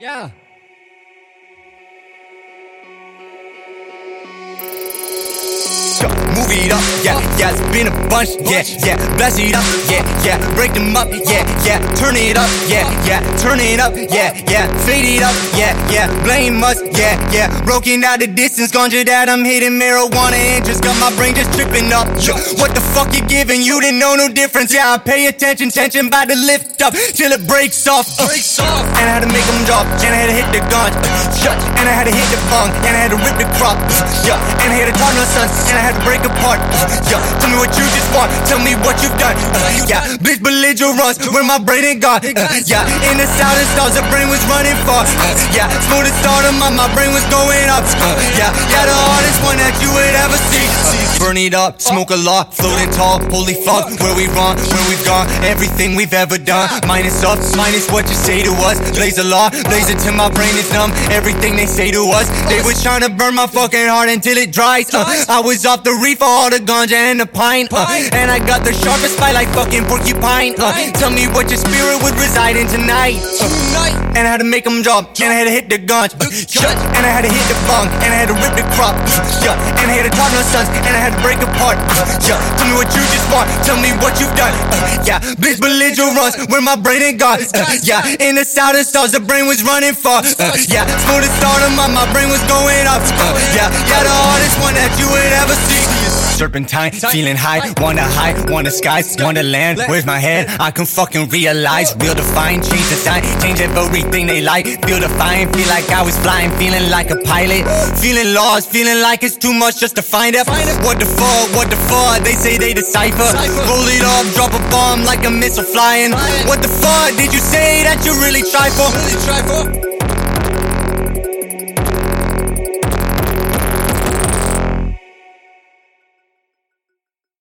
Yeah. Move it up, yeah, yeah, it's been a bunch, yeah, yeah, blast it up, yeah, yeah, break them up, yeah, yeah, turn it up, yeah, yeah, turn it up, yeah, yeah, fade it up, yeah, yeah, blame us, yeah, yeah, broken out the distance, conjured that I'm hitting marijuana and just got my brain just tripping up. Yo, what the fuck you giving? You didn't know no difference, yeah, I pay attention, tension by the lift up till it breaks off, uh, Breaks off. and I had to make them drop, and I had to hit the gun, uh, yeah, and I had to hit the funk, and I had to rip the crop, uh, yeah, and I had to turn the sun, and I had to break apart, yeah, tell me what you just want, tell me what you've done, uh, yeah, bitch belligerence, where my brain ain't gone, uh, yeah, in the southern stars, the brain was running far, uh, yeah, smooth as stardom, my, my brain was going up, uh, yeah, yeah, the one that you would ever see, burn it up, smoke a lot, floating tall, holy fuck, where we run, where we've gone, everything we've ever done, minus up, minus what you say to us, blaze a law, blaze it till my brain is numb, everything they say to us, they was trying to burn my fucking heart until it dries, uh, I was off the reef for all the ganja and the pine, uh, and I got the sharpest spine like fucking porcupine, uh, tell me what your spirit would reside in tonight, uh, Tonight. and I had to make them drop, and I had to hit the guns, uh, and I had to hit the bong, and I had to rip the crop, yeah, and I had to talk to my sons, and I had to break apart, uh, yeah, tell me what you just want, tell me what you've done, uh, yeah, bitch belligerence, where my brain ain't gone, uh, yeah, in the southern stars, the brain was running far, uh, yeah, smooth as stardom, my, my brain was going up, uh, yeah, yeah, the hardest that you would ever see. Serpentine, feeling high, wanna high, wanna skies, wanna land. Where's my head? I can fucking realize, real define, change the sign, change everything they like. Feel define, feel like I was flying, feeling like a pilot, feeling lost, feeling like it's too much just to find it. What the fuck? What the fuck? They say they decipher. Roll it up, drop a bomb like a missile flying. What the fuck did you say that you really try for? Really try for.